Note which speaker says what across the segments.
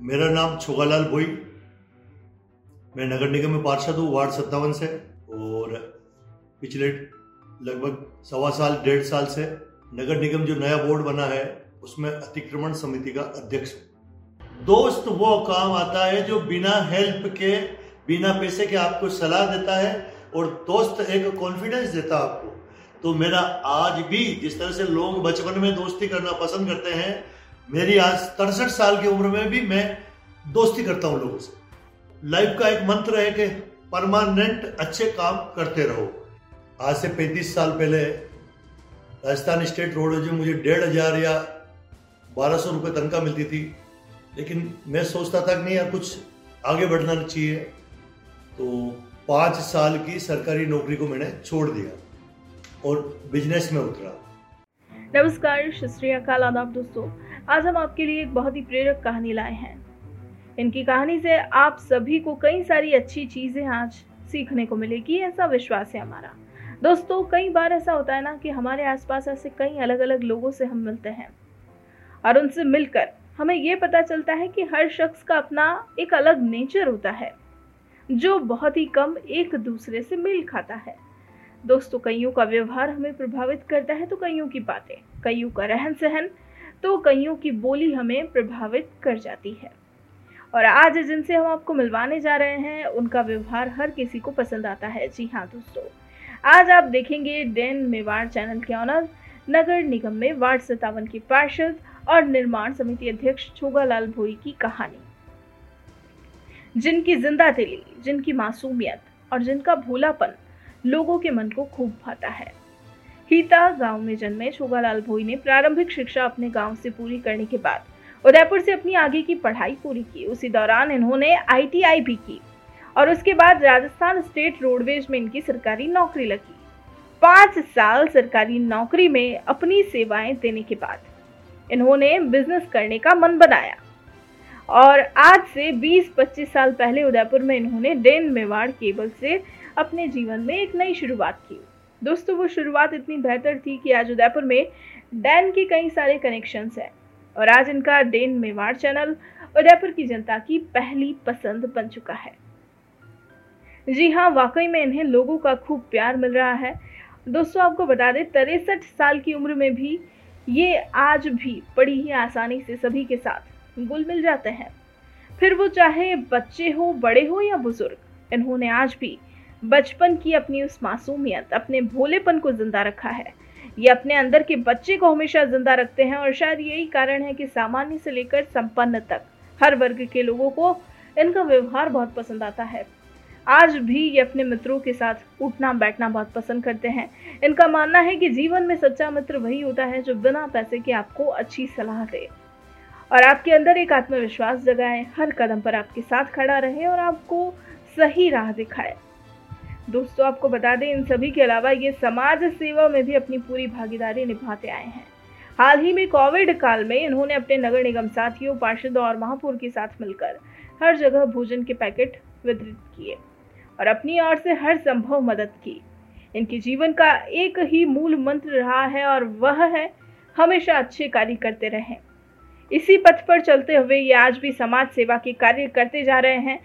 Speaker 1: मेरा नाम छोगालाल भोई। मैं नगर निगम में पार्षद हूँ, वार्ड सत्तावन से, और पिछले लगभग सवा साल, डेढ़ साल से नगर निगम जो नया बोर्ड बना है, उसमें अतिक्रमण समिति का अध्यक्ष दोस्त, वो काम आता है जो बिना हेल्प के, बिना पैसे के आपको सलाह देता है, और दोस्त एक कॉन्फिडेंस देता है आपको। तो मेरा आज भी जिस तरह से लोग बचपन में दोस्ती करना पसंद करते हैं मेरी आज तिरसठ साल की उम्र में भी मैं दोस्ती करता हूँ लोगों से। लाइफ का एक मंत्र है कि परमानेंट अच्छे काम करते रहो। आज से पैंतीस साल पहले राजस्थान स्टेट रोड में मुझे डेढ़ हज़ार या बारह सौ रुपये तनख्वाह मिलती थी। लेकिन मैं सोचता था कि नहीं, यार कुछ आगे बढ़ना चाहिए। तो पाँच साल की सरकारी नौकरी को मैंने छोड़ दिया और बिज़नेस में उतरा।
Speaker 2: नमस्कार श्री अकाल, आदाब दोस्तों। आज हम आपके लिए एक बहुत ही प्रेरक कहानी लाए हैं। इनकी कहानी से आप सभी को कई सारी अच्छी चीज़ें आज सीखने को मिलेगी, ऐसा विश्वास है हमारा। दोस्तों, कई बार ऐसा होता है ना कि हमारे आसपास ऐसे कई अलग अलग लोगों से हम मिलते हैं और उनसे मिलकर हमें ये पता चलता है कि हर शख्स का अपना एक अलग नेचर होता है, जो बहुत ही कम एक दूसरे से मिल खाता है। दोस्तों, कईयों का व्यवहार हमें प्रभावित करता है तो कईयों की बातें, कईयों का रहन सहन तो कईयों की बोली हमें प्रभावित कर जाती है। और आज जिनसे हम आपको मिलवाने जा रहे हैं, उनका व्यवहार हर किसी को पसंद आता है। जी हाँ दोस्तों, आज आप देखेंगे डेन मेवाड़ चैनल के ऑनर, नगर निगम में वार्ड सत्तावन के पार्षद और निर्माण समिति अध्यक्ष छोगालाल भोई की कहानी। जिनकी ज़िंदा दिली, जिनकी मासूमियत और जिनका भोलापन लोगों के मन को खूब भाता है। हीता गाँव में जन्मे छोगालाल भोई ने प्रारंभिक शिक्षा अपने गाँव से पूरी करने के बाद उदयपुर से अपनी आगे की पढ़ाई पूरी की। उसी दौरान इन्होंने आईटीआई भी की और उसके बाद राजस्थान स्टेट रोडवेज़ में इनकी सरकारी नौकरी लगी। पाँच साल सरकारी नौकरी में अपनी सेवाएँ देने के बाद इन्होंने बिज़नेस करने का मन बनाया और आज से 20-25 साल पहले उदयपुर में इन्होंने डेन मेवाड़ केबल से अपने जीवन में एक नई शुरुआत की। दोस्तों, वो शुरुआत इतनी बेहतर थी कि आज उदयपुर में डैन के कई सारे कनेक्शंस हैं। और आज इनका डेन मेवाड़ चैनल उदयपुर की जनता की पहली पसंद बन चुका है। जी हाँ वाकई में इन्हें लोगों का खूब प्यार मिल रहा है। दोस्तों, आपको बता दें, तिरसठ साल की उम्र में भी ये आज भी बड़ी ही आसानी से सभी के साथ गुल मिल जाते हैं। फिर वो चाहे बच्चे हो, बड़े हो या बुज़ुर्ग, इन्होंने आज भी बचपन की अपनी उस मासूमियत, अपने भोलेपन को ज़िंदा रखा है। ये अपने अंदर के बच्चे को हमेशा ज़िंदा रखते हैं और शायद यही कारण है कि सामान्य से लेकर संपन्न तक हर वर्ग के लोगों को इनका व्यवहार बहुत पसंद आता है। आज भी ये अपने मित्रों के साथ उठना, बैठना बहुत पसंद करते हैं। इनका मानना है कि जीवन में सच्चा मित्र वही होता है जो बिना पैसे के आपको अच्छी सलाह दे। और आपके अंदर एक आत्मविश्वास जगाए, हर कदम पर आपके साथ खड़ा रहे और आपको सही राह दिखाए। दोस्तों, आपको बता दें, इन सभी के अलावा ये समाज सेवा में भी अपनी पूरी भागीदारी निभाते आए हैं। हाल ही में कोविड काल में इन्होंने अपने नगर निगम साथियों, पार्षदों और महापौर के साथ मिलकर हर जगह भोजन के पैकेट वितरित किए और अपनी ओर से हर संभव मदद की। इनके जीवन का एक ही मूल मंत्र रहा है और वह है, हमेशा अच्छे कार्य करते रहें। इसी पथ पर चलते हुए ये आज भी समाज सेवा के कार्य करते जा रहे हैं।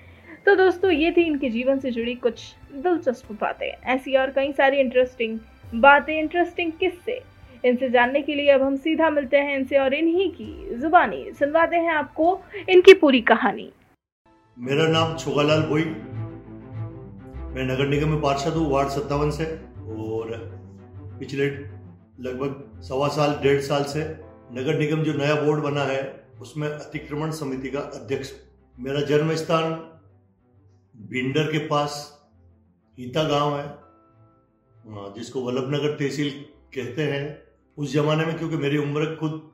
Speaker 2: तो दोस्तों, ये थी इनके जीवन से जुड़ी कुछ दिलचस्प बातें। ऐसी और कई सारी इंटरेस्टिंग बातें। इंटरेस्टिंग किससे? इनसे जानने के लिए अब हम सीधा मिलते हैं इनसे और इन्हीं की जुबानी। सुनवाते हैं आपको इनकी पूरी कहानी।
Speaker 1: मेरा नाम छोगालाल बोई। मैं नगर निगम में पार्षद हूँ, वार्ड सत्तावन से। और पिछले लगभग सवा साल, डेढ़ साल से नगर निगम जो नया बोर्ड बना है, उसमें अतिक्रमण समिति का अध्यक्ष। मेरा जन्म स्थान भिंडर के पास हीता गाँव है। जिसको वल्लभ नगर तहसील कहते हैं। उस जमाने में क्योंकि मेरी उम्र खुद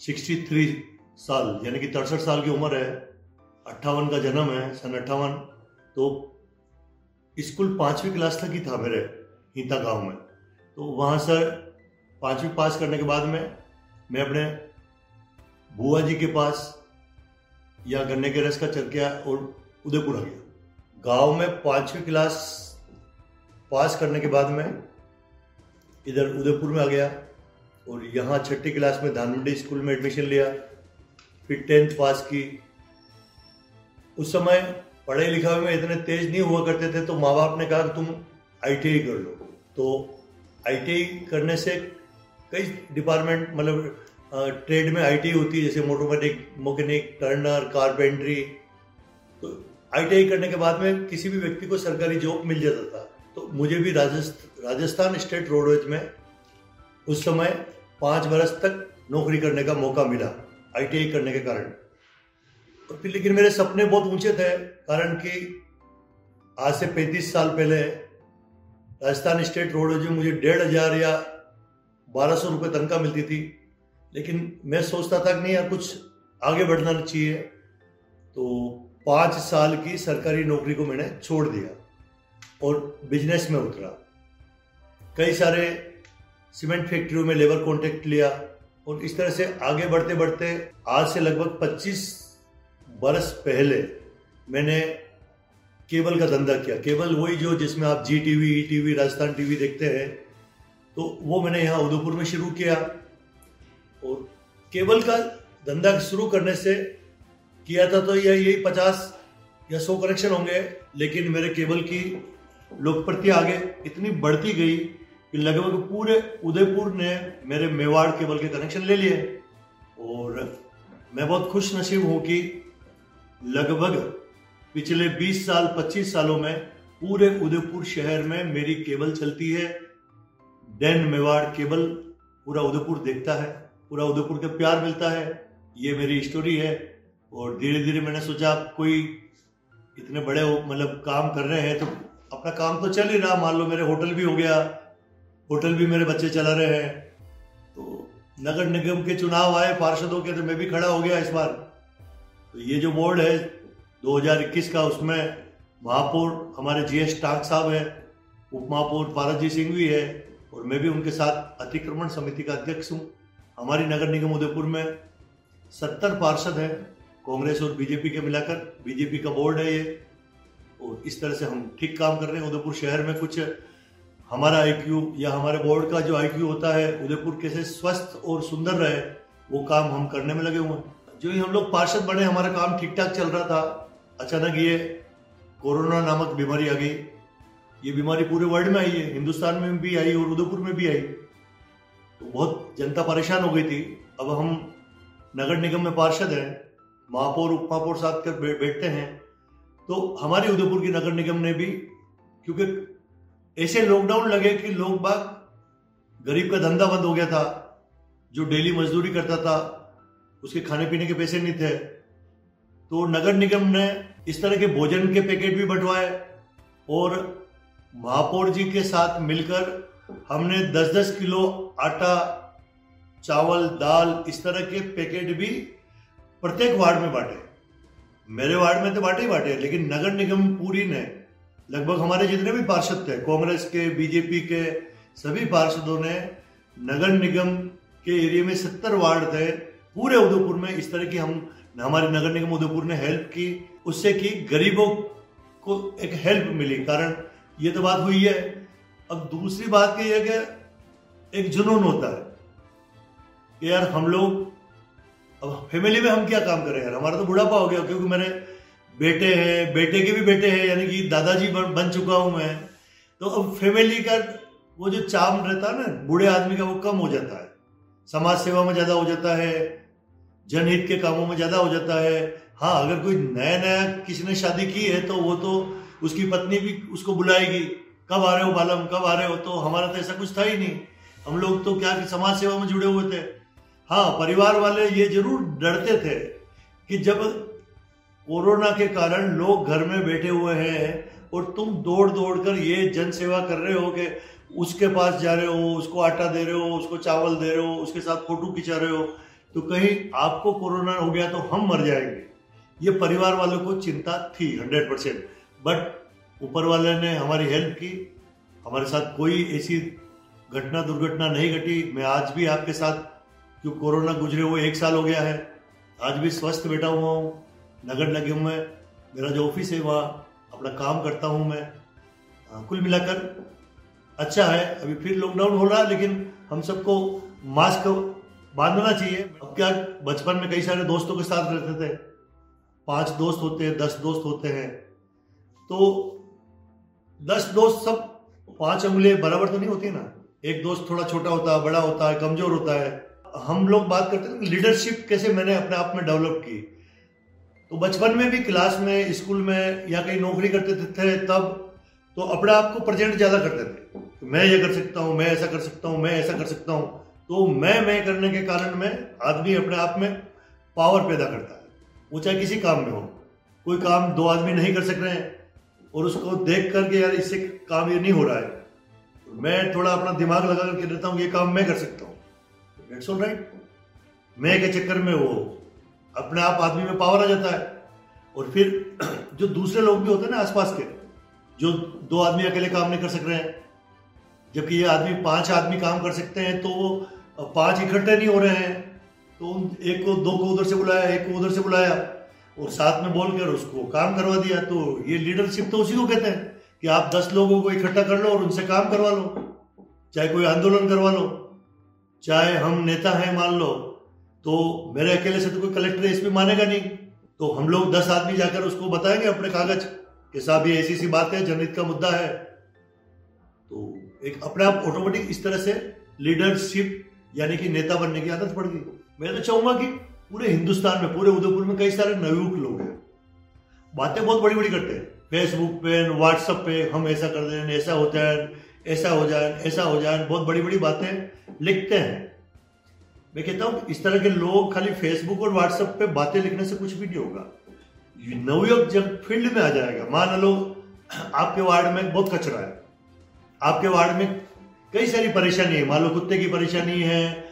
Speaker 1: 63 साल, यानी कि तिरसठ साल की उम्र है, अट्ठावन का जन्म है, सन अट्ठावन तो स्कूल पांचवी क्लास तक ही था मेरे हीता गाँव में। तो वहाँ सर पांचवी पास करने के बाद में मैं अपने बुआ जी के पास या गन्ने के रस का चरकिया और उदयपुर आ गया। गाँव में पांचवी क्लास पास करने के बाद में इधर उदयपुर में आ गया और यहाँ छठी क्लास में धानमंडी स्कूल में एडमिशन लिया। फिर टेंथ पास की। उस समय पढ़ाई लिखाई में इतने तेज नहीं हुआ करते थे तो माँ बाप ने कहा कि तुम आईटीआई कर लो। तो आईटीआई करने से कई डिपार्टमेंट मतलब ट्रेड में आईटीआई होती है, जैसे मोटोमेटिक मोकेनिक टर्नर कारपेंट्री तो आईटीआई करने के बाद में किसी भी व्यक्ति को सरकारी जॉब मिल जाता था। तो मुझे भी राजस्थान स्टेट रोडवेज़ में उस समय पाँच बरस तक नौकरी करने का मौका मिला आईटीआई करने के कारण। और फिर लेकिन मेरे सपने बहुत ऊँचे थे, कारण कि आज से पैंतीस साल पहले राजस्थान स्टेट रोडवेज़ में मुझे डेढ़ हज़ार या बारह सौ रुपये तनख्वाह मिलती थी। लेकिन मैं सोचता था कि नहीं यार, कुछ आगे बढ़ना चाहिए। तो पाँच साल की सरकारी नौकरी को मैंने छोड़ दिया। और बिज़नेस में उतरा। कई सारे सीमेंट फैक्ट्रियों में लेबर कॉन्ट्रैक्ट लिया और इस तरह से आगे बढ़ते बढ़ते आज से लगभग 25 बरस पहले मैंने केबल का धंधा किया। केबल वही जो जिसमें आप Zee TV E TV Rajasthan TV देखते हैं तो वो मैंने यहाँ उदयपुर में शुरू किया और केबल का धंधा शुरू करने से किया था तो यह यही पचास या सौ कनेक्शन होंगे, लेकिन मेरे केबल की लोकप्रियता आगे इतनी बढ़ती गई कि लगभग पूरे उदयपुर ने मेरे मेवाड़ केबल के कनेक्शन ले लिए। और मैं बहुत खुश नसीब हूँ कि लगभग पिछले 20 साल 25 सालों में पूरे उदयपुर शहर में मेरी केबल चलती है। डेन मेवाड़ केबल पूरा उदयपुर देखता है, पूरा उदयपुर के प्यार मिलता है। ये मेरी स्टोरी है और धीरे धीरे मैंने सोचा कोई इतने बड़े मतलब काम कर रहे हैं तो अपना काम तो चल ही रहा, मान लो मेरे होटल भी हो गया, होटल भी मेरे बच्चे चला रहे हैं। तो नगर निगम के चुनाव आए, पार्षदों के तो मैं भी खड़ा हो गया इस बार। तो ये जो बोर्ड है 2021 का, उसमें महापौर, हमारे जीएस टाक साहब है उप महापौर पारसजी सिंह भी है, और मैं भी उनके साथ अतिक्रमण समिति का अध्यक्ष हूँ। हमारी नगर निगम उदयपुर में सत्तर पार्षद हैं, कांग्रेस और बीजेपी के मिलाकर। बीजेपी का बोर्ड है ये। और इस तरह से हम ठीक काम कर रहे हैं। उदयपुर शहर में कुछ हमारा आईक्यू या हमारे बोर्ड का जो आईक्यू होता है, उदयपुर कैसे स्वस्थ और सुंदर रहे, वो काम हम करने में लगे हुए हैं। जो ही हम लोग पार्षद बने, हमारा काम ठीक ठाक चल रहा था। अचानक ये कोरोना नामक बीमारी आ गई। ये बीमारी पूरे वर्ल्ड में आई है। हिंदुस्तान में भी आई और उदयपुर में भी आई। तो बहुत जनता परेशान हो गई थी। अब हम नगर निगम में पार्षद हैं। महापौर उप महापौर साथ कर बैठते हैं। तो हमारे उदयपुर की नगर निगम ने भी, क्योंकि ऐसे लॉकडाउन लगे कि लोग बाग गरीब का धंधा बंद हो गया था, जो डेली मजदूरी करता था, उसके खाने पीने के पैसे नहीं थे। तो नगर निगम ने इस तरह के भोजन के पैकेट भी बंटवाए और महापौर जी के साथ मिलकर हमने 10-10 किलो आटा, चावल, दाल इस तरह के पैकेट भी प्रत्येक वार्ड में बांटे। मेरे वार्ड में तो बांटे ही बांटे लेकिन नगर निगम पूरी ने, लगभग हमारे जितने भी पार्षद थे, कांग्रेस के, बीजेपी के, सभी पार्षदों ने नगर निगम के एरिया में सत्तर वार्ड थे, पूरे उदयपुर में इस तरह की हम, हमारे नगर निगम उदयपुर ने हेल्प की, उससे कि गरीबों को एक हेल्प मिली, कारण ये तो बात हुई है। अब दूसरी बात की है कि एक जुनून होता है, कि यार हम लोग अब फैमिली में हम क्या काम करें यार? हमारा तो बुढ़ापा हो गया क्योंकि मेरे बेटे हैं बेटे के भी बेटे हैं यानी कि दादाजी बन, बन चुका हूँ मैं। तो अब फैमिली का वो जो चाम रहता है ना बूढ़े आदमी का वो कम हो जाता है। समाज सेवा में ज़्यादा हो जाता है जनहित के कामों में ज़्यादा हो जाता है। हाँ अगर कोई नया नया किसी ने शादी की है तो वो तो उसकी पत्नी भी उसको बुलाएगी। कब आ रहे हो बालम? कब आ रहे हो? तो हमारा तो ऐसा कुछ था ही नहीं। हम लोग तो क्या समाज सेवा में जुड़े हुए थे। हाँ परिवार वाले ये ज़रूर डरते थे कि जब कोरोना के कारण लोग घर में बैठे हुए हैं और तुम दौड़ दौड़ कर ये जन सेवा कर रहे हो कि उसके पास जा रहे हो, उसको आटा दे रहे हो, उसको चावल दे रहे हो, उसके साथ फ़ोटो खिंचा रहे हो तो कहीं आपको कोरोना हो गया तो हम मर जाएँगे। ये परिवार वालों को चिंता थी हंड्रेड परसेंट। बट ऊपर वाले ने हमारी हेल्प की। हमारे साथ कोई ऐसी घटना दुर्घटना नहीं घटी। मैं आज भी आपके साथ क्यों कोरोना गुजरे हुए एक साल हो गया है? आज भी स्वस्थ बैठा हुआ हूँ नगर निगम में मेरा जो ऑफ़िस है वहाँ अपना काम करता हूँ मैं। आ, कुल मिलाकर अच्छा है। अभी फिर लॉकडाउन हो रहा है लेकिन हम सबको मास्क बांधना चाहिए। अब क्या बचपन में कई सारे दोस्तों के साथ रहते थे। पाँच दोस्त होते हैं दस दोस्त होते हैं। तो दस दोस्त सब पाँच उंगलियाँ बराबर तो नहीं होती ना? एक दोस्त थोड़ा छोटा होता है बड़ा होता है कमज़ोर होता है। हम लोग बात करते थे लीडरशिप कैसे मैंने अपने आप में डेवलप की। तो बचपन में भी क्लास में स्कूल में या कहीं नौकरी करते थे तब तो अपने आप को प्रेजेंट ज़्यादा करते थे। तो मैं ये कर सकता हूँ, मैं ऐसा कर सकता हूँ, मैं ऐसा कर सकता हूँ। तो मैं मैं करने के कारण में आदमी अपने आप में पावर पैदा करता है। वो चाहे किसी काम में हो, कोई काम दो आदमी नहीं कर सक रहे हैं और उसको देख करके यार इससे काम ये नहीं हो रहा है। मैं थोड़ा अपना दिमाग लगा करके देता हूँ ये काम मैं कर सकता हूँ। इट्स ऑल राइट मैं के चक्कर में वो अपने आप आदमी में पावर आ जाता है। और फिर जो दूसरे लोग भी होते हैं ना आसपास के, जो दो आदमी अकेले काम नहीं कर सक रहे हैं, जबकि ये आदमी, पाँच आदमी काम कर सकते हैं तो वो पाँच इकट्ठे नहीं हो रहे हैं। तो एक को दो को उधर से बुलाया, एक को उधर से बुलाया, और साथ में बोलकर उसको काम करवा दिया। तो ये लीडरशिप तो उसी को कहते हैं कि आप दस लोगों को इकट्ठा कर लो और उनसे काम करवा लो, चाहे कोई आंदोलन करवा लो। चाहे हम नेता हैं, मान लो तो मेरे अकेले से तो कोई कलेक्टर इसमें मानेगा नहीं। तो हम लोग दस आदमी जाकर उसको बताएँगे अपने कागज़ कि साहब, ये ऐसी सी बात है, जनहित का मुद्दा है। तो एक अपने आप ऑटोमेटिक इस तरह से लीडरशिप यानी कि नेता बनने की आदत पड़ गई। मैं तो चाहूँगा कि पूरे हिंदुस्तान में, पूरे उदयपुर में कई सारे नवयुवक लोग हैं। बातें बहुत बड़ी बड़ी करते हैं। फेसबुक पे व्हाट्सएप पे, हम ऐसा कर दें ऐसा हो जाए ऐसा हो जाए, ऐसा हो जाए, बहुत बड़ी बड़ी बातें लिखते हैं। मैं कहता हूँ, इस तरह के लोग खाली फेसबुक और व्हाट्सएप पे बातें लिखने से कुछ भी नहीं होगा। नवयुवक जब फ़ील्ड में आ जाएगा, मान लो आपके वार्ड में बहुत कचरा है। आपके वार्ड में कई सारी परेशानी है, मान लो कुत्ते की परेशानी है,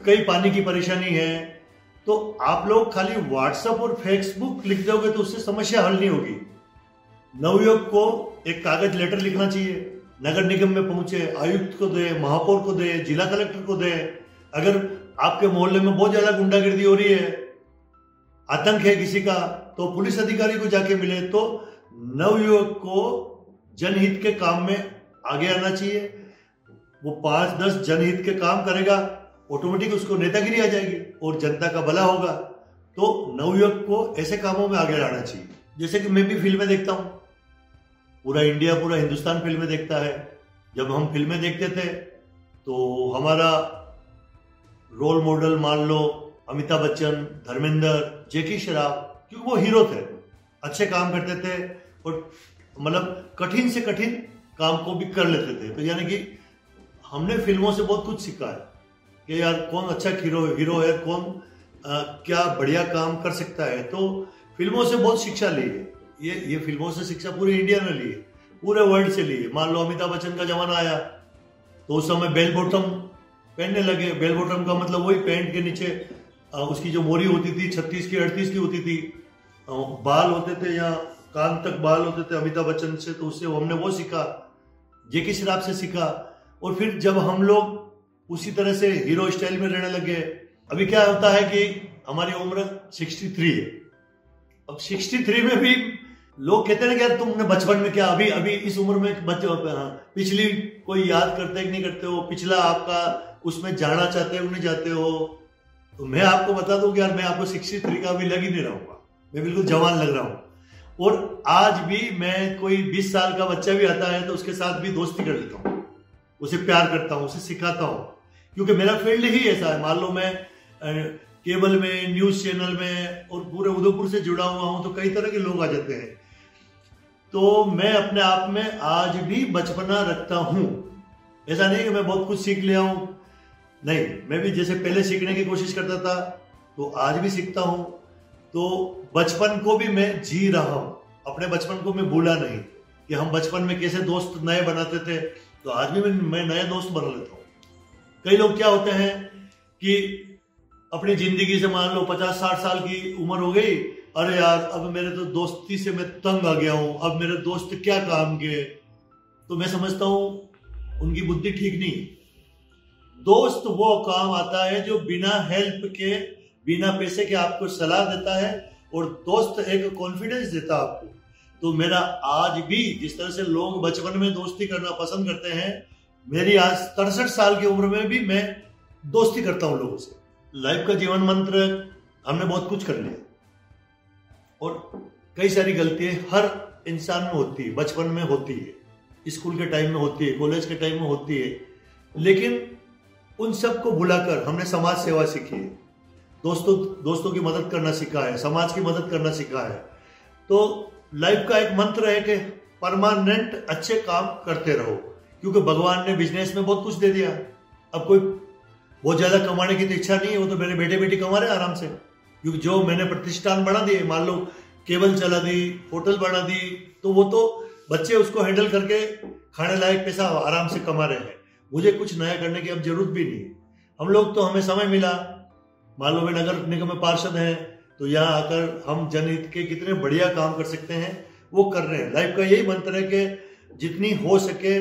Speaker 1: कई पानी की परेशानी है तो आप लोग खाली व्हाट्सएप और फेसबुक लिख दोगे तो उससे समस्या हल नहीं होगी। नवयुवक को एक कागज़ लेटर लिखना चाहिए। नगर निगम में पहुँचे, आयुक्त को दे, महापौर को दे, जिला कलेक्टर को दे, अगर आपके मोहल्ले में बहुत ज़्यादा गुंडागिर्दी हो रही है, आतंक है किसी का तो पुलिस अधिकारी को जाके मिले तो नवयुवक को जनहित के काम में आगे आना चाहिए। वो पाँच दस जनहित के काम करेगा ऑटोमेटिक उसको नेतागिरी आ जाएगी और जनता का भला होगा। तो नवयुवक को ऐसे कामों में आगे लाना चाहिए। जैसे कि मैं भी फ़िल्में देखता हूँ। पूरा इंडिया पूरा हिंदुस्तान फ़िल्में देखता है। जब हम फ़िल्में देखते थे तो हमारा रोल मॉडल मान लो अमिताभ बच्चन धर्मेंद्र जेकी श्रॉफ क्योंकि वो हीरो थे। अच्छे काम करते थे और मतलब कठिन से कठिन काम को भी कर लेते थे। तो यानी कि हमने फ़िल्मों से बहुत कुछ सीखा है कि यार कौन अच्छा हीरो हीरो है कौन आ, क्या बढ़िया काम कर सकता है। तो फ़िल्मों से बहुत शिक्षा ली है। ये ये फ़िल्मों से शिक्षा पूरी इंडिया ने ली पूरे वर्ल्ड से ली है। मान लो अमिताभ बच्चन का जमाना आया तो उस समय बेल बॉटम पहनने लगे। बेल बॉटम का मतलब वही पैंट के नीचे उसकी जो मोरी होती थी, छत्तीस की, अड़तीस की होती थी बाल होते थे या कान तक बाल होते थे अमिताभ बच्चन से तो उससे हमने वो सीखा जेकी श्राफ से सीखा। और फिर जब हम लोग उसी तरह से हीरो स्टाइल में रहने लगे, अभी क्या होता है कि हमारी उम्र 63 है। अब 63 में भी लोग कहते हैं कि तुमने बचपन में क्या अभी अभी इस उम्र में बच्चे हाँ, पिछली कोई याद करते कि नहीं करते हो? पिछला आपका उसमें जाना चाहते हो नहीं जाते हो? तो मैं आपको बता दूँ कि यार मैं आपको सिक्सटी थ्री का भी लग ही नहीं रहूँगा मैं बिल्कुल जवान लग रहा हूँ। और आज भी मैं कोई बीस साल का बच्चा भी आता है तो उसके साथ भी दोस्ती कर लेता हूँ। उसे प्यार करता हूँ उसे सिखाता हूँ। क्योंकि मेरा फ़ील्ड ही ऐसा है। मान लो मैं केबल में न्यूज़ चैनल में और पूरे उदयपुर से जुड़ा हुआ हूँ तो कई तरह के लोग आ जाते हैं। तो मैं अपने आप में आज भी बचपना रखता हूँ। ऐसा नहीं कि मैं बहुत कुछ सीख लिया हूँ। नहीं, मैं भी जैसे पहले सीखने की कोशिश करता था तो आज भी सीखता हूँ। तो बचपन को भी मैं जी रहा हूँ। अपने बचपन को मैं भूला नहीं कि हम बचपन में कैसे दोस्त नए बनाते थे। तो आज भी मैं नए दोस्त बना लेता हूँ। कई लोग क्या होते हैं कि अपनी ज़िंदगी से मान लो पचास साठ साल की उम्र हो गई, अरे यार, अब मेरे तो दोस्ती से मैं तंग आ गया हूँ, अब मेरे दोस्त क्या काम के? तो मैं समझता हूँ, उनकी बुद्धि ठीक नहीं दोस्त वो काम आता है जो बिना हेल्प के, बिना पैसे के आपको सलाह देता है और दोस्त एक कॉन्फिडेंस देता है आपको। तो मेरा आज भी जिस तरह से लोग बचपन में दोस्ती करना पसंद करते हैं, मेरी आज तिरसठ साल की उम्र में भी मैं दोस्ती करता हूँ लोगों से। लाइफ का जीवन मंत्र हमने बहुत कुछ कर लिया। और कई सारी गलतियाँ हर इंसान में होती है, बचपन में होती है, स्कूल के टाइम में होती है, कॉलेज के टाइम में होती है। लेकिन उन सबको भुलाकर हमने समाज सेवा सीखी है। दोस्तों दोस्तों की मदद करना सीखा है, समाज की मदद करना सीखा है। तो लाइफ का एक मंत्र है कि परमानेंट अच्छे काम करते रहो, क्योंकि भगवान ने बिज़नेस में बहुत कुछ दे दिया। अब कोई बहुत ज़्यादा कमाने की तो इच्छा नहीं है, वो तो मेरे बेटे बेटी कमा रहे हैं आराम से। क्योंकि जो मैंने प्रतिष्ठान बना दिए, मान लो, केबल चला दी, होटल बना दी तो वो तो बच्चे उसको हैंडल करके खाने लायक पैसा आराम से कमा रहे हैं। मुझे कुछ नया करने की अब ज़रूरत भी नहीं हम लोग तो हमें समय मिला। मान लो, मैं नगर निगम में पार्षद हैं तो यहाँ आकर हम जनहित के कितने बढ़िया काम कर सकते हैं, वो कर रहे हैं। लाइफ का यही मंत्र है कि जितनी हो सके,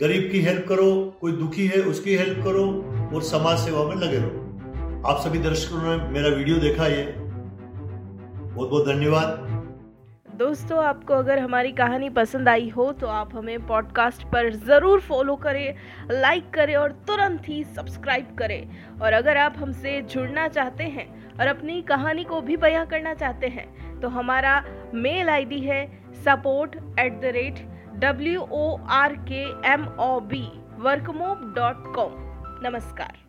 Speaker 1: गरीब की हेल्प करो, कोई दुखी है, उसकी हेल्प करो। और समाज सेवा में लगे रहो। आप सभी दर्शकों ने मेरा वीडियो देखा ये। बहुत बहुत धन्यवाद।
Speaker 2: दोस्तों, आपको अगर हमारी कहानी पसंद आई हो तो आप हमें पॉडकास्ट पर ज़रूर फॉलो करें लाइक करें और तुरंत ही सब्सक्राइब करें। और अगर आप हमसे जुड़ना चाहते हैं और अपनी कहानी को भी बयां करना चाहते हैं तो हमारा मेल आईडी है support at the rate W O R K M O B workmob dot com नमस्कार।